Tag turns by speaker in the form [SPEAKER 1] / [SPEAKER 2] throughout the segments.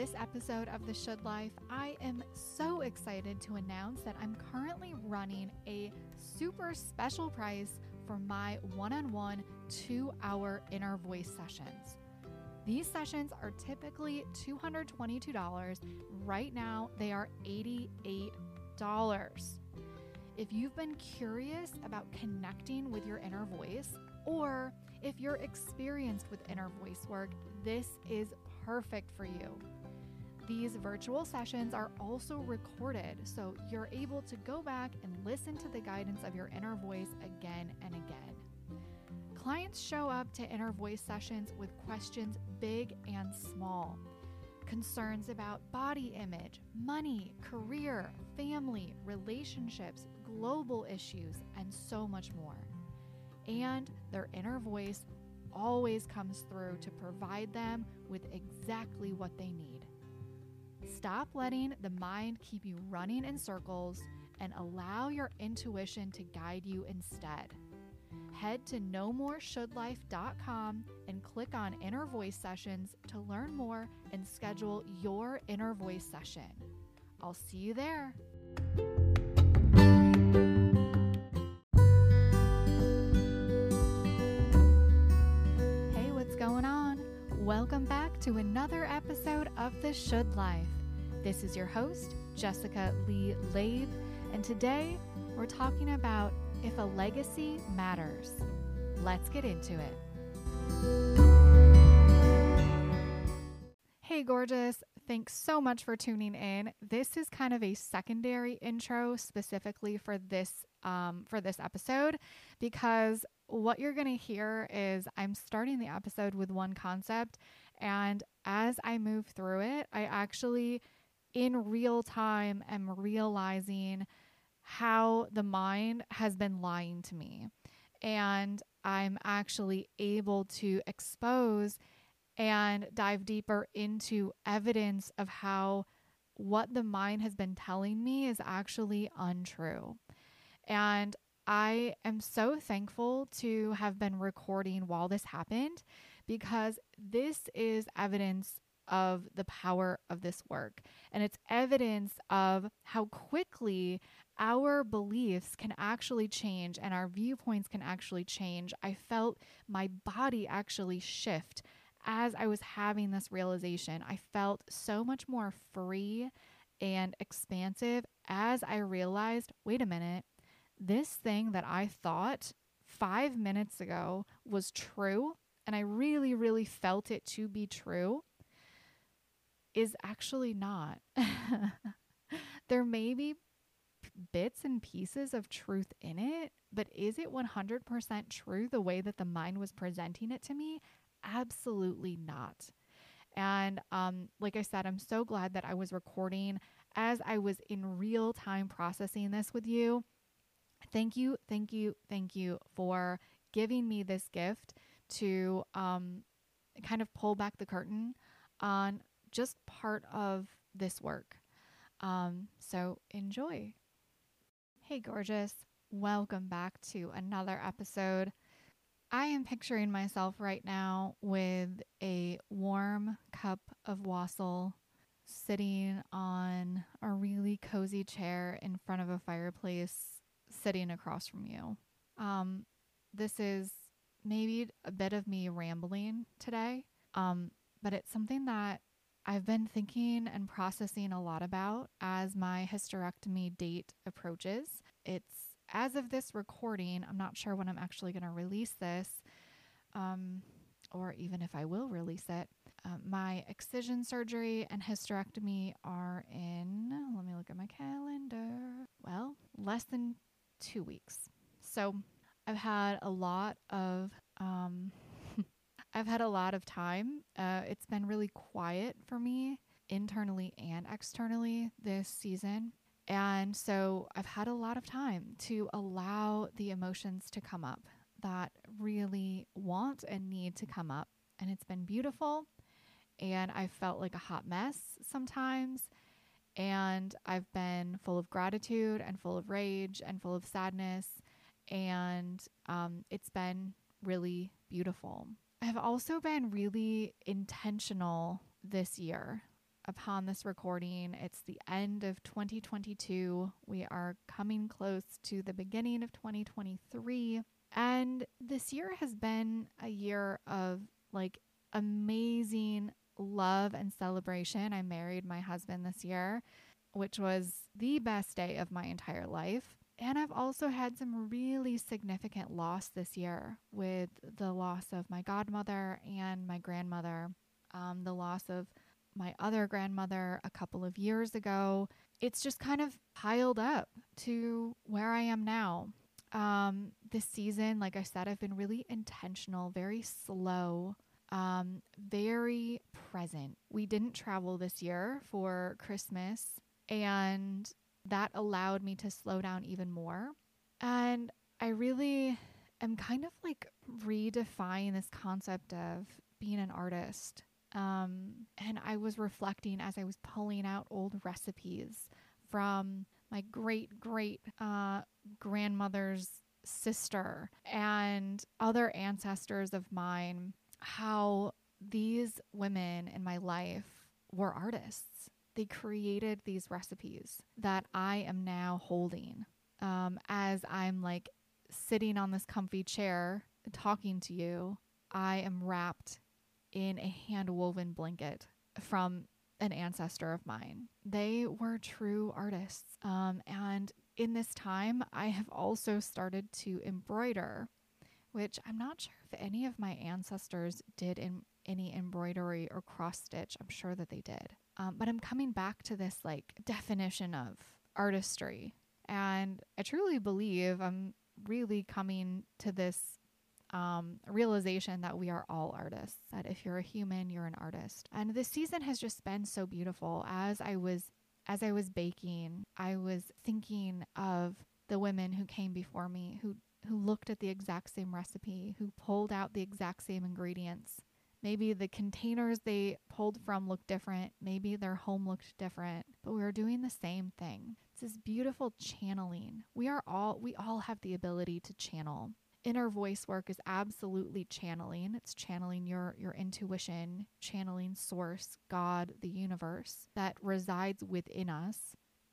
[SPEAKER 1] this episode of The Should Life, I am so excited to announce that I'm currently running a super special price for my one on one two hour inner voice sessions. These sessions are typically $222. Right now, they are $88. If you've been curious about connecting with your inner voice, or if you're experienced with inner voice work, this is perfect for you. These virtual sessions are also recorded, so you're able to go back and listen to the guidance of your inner voice again and again. Clients show up to inner voice sessions with questions big and small concerns about body image, money, career, family, relationships, global issues, and so much more. And their inner voice always comes through to provide them with exactly what they need. Stop letting the mind keep you running in circles and allow your intuition to guide you instead. Head to nomoreshouldlife.com and click on Inner Voice Sessions to learn more and schedule your inner voice session. I'll see you there. Hey, what's going on? Welcome back to another episode of The Should Life. This is your host, Jessica Leigh Laib, and today we're talking about if a legacy matters. Let's get into it. Hey, gorgeous. Thanks so much for tuning in. This is kind of a secondary intro specifically for this um, for this episode because what you're going to hear is I'm starting the episode with one concept and as I move through it, I actually in real time am realizing how the mind has been lying to me. And I'm actually able to expose and dive deeper into evidence of how what the mind has been telling me is actually untrue. And I am so thankful to have been recording while this happened because this is evidence of the power of this work. And it's evidence of how quickly our beliefs can actually change and our viewpoints can actually change. I felt my body actually shift as I was having this realization. I felt so much more free and expansive as I realized wait a minute, this thing that I thought five minutes ago was true, and I really, really felt it to be true is actually not. there may be bits and pieces of truth in it, but is it 100% true the way that the mind was presenting it to me? Absolutely not. And um, like I said, I'm so glad that I was recording as I was in real time processing this with you. Thank you, thank you, thank you for giving me this gift to um, kind of pull back the curtain on just part of this work. Um, so enjoy. Hey, gorgeous. Welcome back to another episode. I am picturing myself right now with a warm cup of wassail sitting on a really cozy chair in front of a fireplace, sitting across from you. Um, this is maybe a bit of me rambling today, um, but it's something that I've been thinking and processing a lot about as my hysterectomy date approaches. It's as of this recording, I'm not sure when I'm actually going to release this, um, or even if I will release it. Uh, my excision surgery and hysterectomy are in, let me look at my calendar, well, less than two weeks. So I've had a lot of um, I've had a lot of time. Uh, it's been really quiet for me internally and externally this season. And so I've had a lot of time to allow the emotions to come up that really want and need to come up. And it's been beautiful. And I felt like a hot mess sometimes. And I've been full of gratitude and full of rage and full of sadness. And um, it's been really beautiful. I've also been really intentional this year upon this recording. It's the end of 2022. We are coming close to the beginning of 2023. And this year has been a year of like amazing love and celebration. I married my husband this year, which was the best day of my entire life. And I've also had some really significant loss this year with the loss of my godmother and my grandmother, um, the loss of my other grandmother a couple of years ago. It's just kind of piled up to where I am now. Um, this season, like I said, I've been really intentional, very slow, um, very present. We didn't travel this year for Christmas, and that allowed me to slow down even more. And I really am kind of like redefining this concept of being an artist. Um, and I was reflecting as I was pulling out old recipes from my great great uh, grandmother's sister and other ancestors of mine, how these women in my life were artists they created these recipes that I am now holding um, as I'm like sitting on this comfy chair talking to you. I am wrapped in a hand woven blanket from an ancestor of mine. They were true artists. Um, and in this time, I have also started to embroider, which I'm not sure if any of my ancestors did in any embroidery or cross stitch. I'm sure that they did. Um, but I'm coming back to this like definition of artistry. And I truly believe I'm really coming to this um, realization that we are all artists, that if you're a human, you're an artist. And this season has just been so beautiful. As I was as I was baking, I was thinking of the women who came before me, who who looked at the exact same recipe, who pulled out the exact same ingredients, Maybe the containers they pulled from looked different. Maybe their home looked different, but we were doing the same thing. It's this beautiful channeling. We are all, we all have the ability to channel. Inner voice work is absolutely channeling. It's channeling your, your intuition, channeling source, God, the universe that resides within us.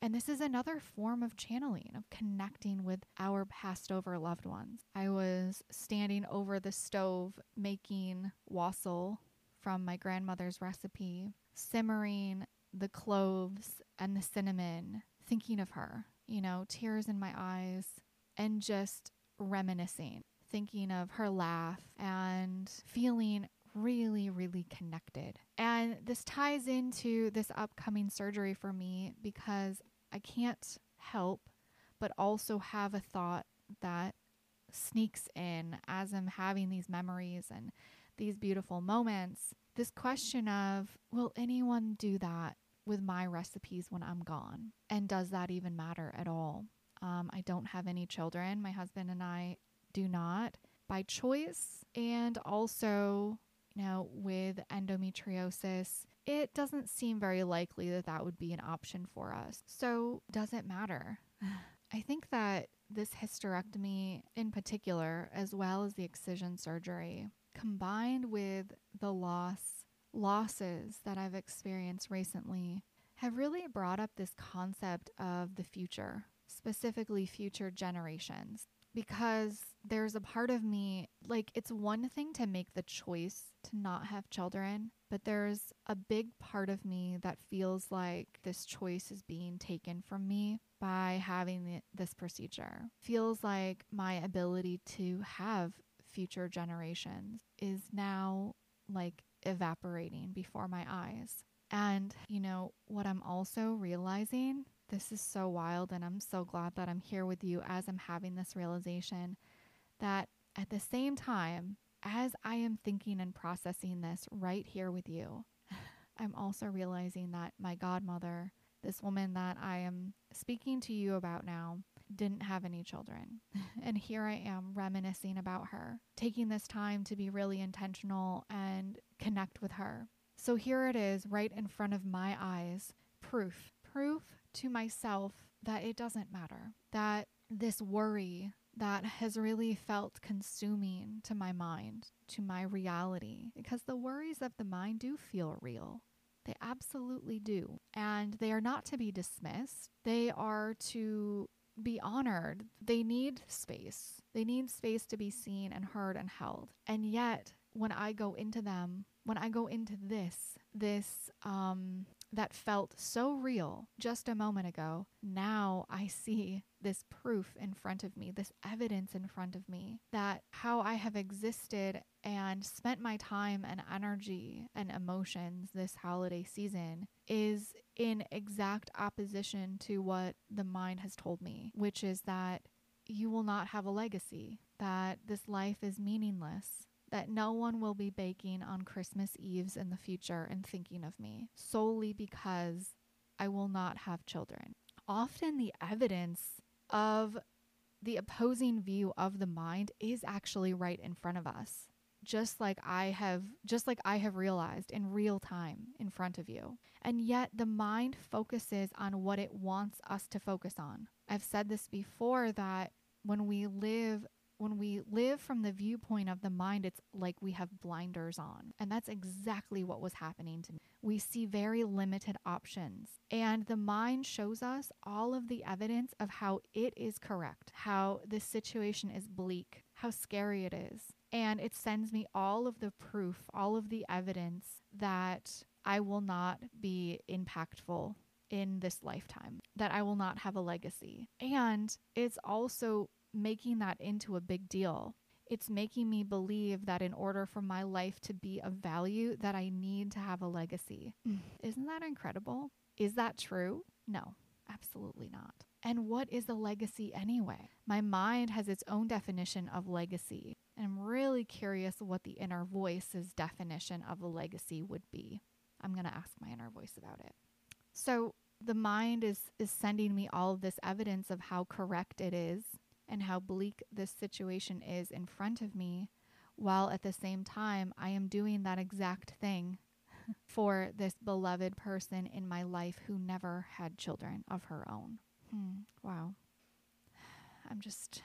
[SPEAKER 1] And this is another form of channeling, of connecting with our passed over loved ones. I was standing over the stove making wassail from my grandmother's recipe, simmering the cloves and the cinnamon, thinking of her, you know, tears in my eyes, and just reminiscing, thinking of her laugh and feeling really, really connected. And this ties into this upcoming surgery for me because I can't help but also have a thought that sneaks in as I'm having these memories and these beautiful moments. This question of, will anyone do that with my recipes when I'm gone? And does that even matter at all? Um, I don't have any children. My husband and I do not by choice. And also, know, with endometriosis, it doesn't seem very likely that that would be an option for us. So, does it matter? I think that this hysterectomy in particular, as well as the excision surgery, combined with the loss, losses that I've experienced recently, have really brought up this concept of the future, specifically future generations because there's a part of me, like, it's one thing to make the choice to not have children, but there's a big part of me that feels like this choice is being taken from me by having the, this procedure. Feels like my ability to have future generations is now like evaporating before my eyes. And, you know, what I'm also realizing this is so wild, and I'm so glad that I'm here with you as I'm having this realization that at the same time, as I am thinking and processing this right here with you, I'm also realizing that my godmother, this woman that I am speaking to you about now, didn't have any children. and here I am reminiscing about her, taking this time to be really intentional and connect with her. So here it is, right in front of my eyes proof, proof to myself that it doesn't matter, that this worry that has really felt consuming to my mind, to my reality, because the worries of the mind do feel real. They absolutely do. And they are not to be dismissed. They are to be honored. They need space. They need space to be seen and heard and held. And yet, when I go into them, when I go into this, this um that felt so real just a moment ago, now I see this proof in front of me, this evidence in front of me that how I have existed and spent my time and energy and emotions this holiday season is in exact opposition to what the mind has told me, which is that you will not have a legacy, that this life is meaningless, that no one will be baking on Christmas Eves in the future and thinking of me solely because I will not have children. Often the evidence of the opposing view of the mind is actually right in front of us. Just like I have just like I have realized in real time in front of you. And yet the mind focuses on what it wants us to focus on. I've said this before that when we live when we live from the viewpoint of the mind, it's like we have blinders on. And that's exactly what was happening to me. We see very limited options. And the mind shows us all of the evidence of how it is correct, how this situation is bleak, how scary it is. And it sends me all of the proof, all of the evidence that I will not be impactful in this lifetime, that I will not have a legacy. And it's also making that into a big deal. It's making me believe that in order for my life to be of value that I need to have a legacy. Mm. Isn't that incredible? Is that true? No, absolutely not. And what is a legacy anyway? My mind has its own definition of legacy. And I'm really curious what the inner voice's definition of a legacy would be. I'm going to ask my inner voice about it. So, the mind is is sending me all of this evidence of how correct it is and how bleak this situation is in front of me, while at the same time, I am doing that exact thing for this beloved person in my life who never had children of her own. Hmm, wow. I'm just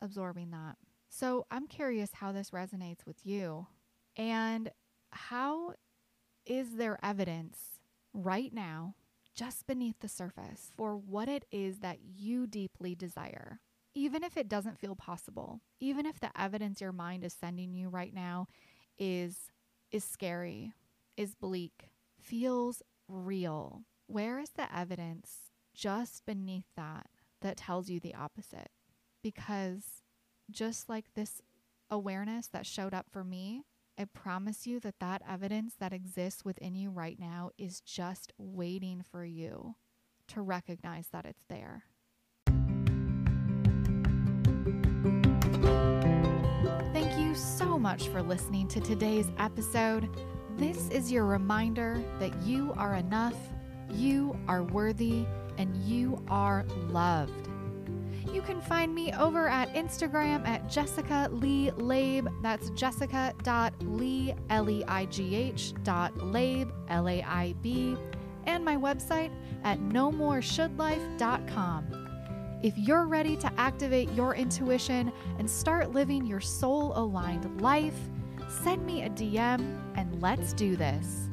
[SPEAKER 1] absorbing that. So I'm curious how this resonates with you. And how is there evidence right now, just beneath the surface, for what it is that you deeply desire? Even if it doesn't feel possible, even if the evidence your mind is sending you right now is is scary, is bleak, feels real. Where is the evidence just beneath that that tells you the opposite? Because just like this awareness that showed up for me, I promise you that that evidence that exists within you right now is just waiting for you to recognize that it's there. Much for listening to today's episode. This is your reminder that you are enough, you are worthy, and you are loved. You can find me over at Instagram at Jessica Leigh Laib. That's jessica.leigh, L-E-I-G-H dot Laib, L-A-I-B. And my website at nomoreshouldlife.com. If you're ready to activate your intuition and start living your soul aligned life, send me a DM and let's do this.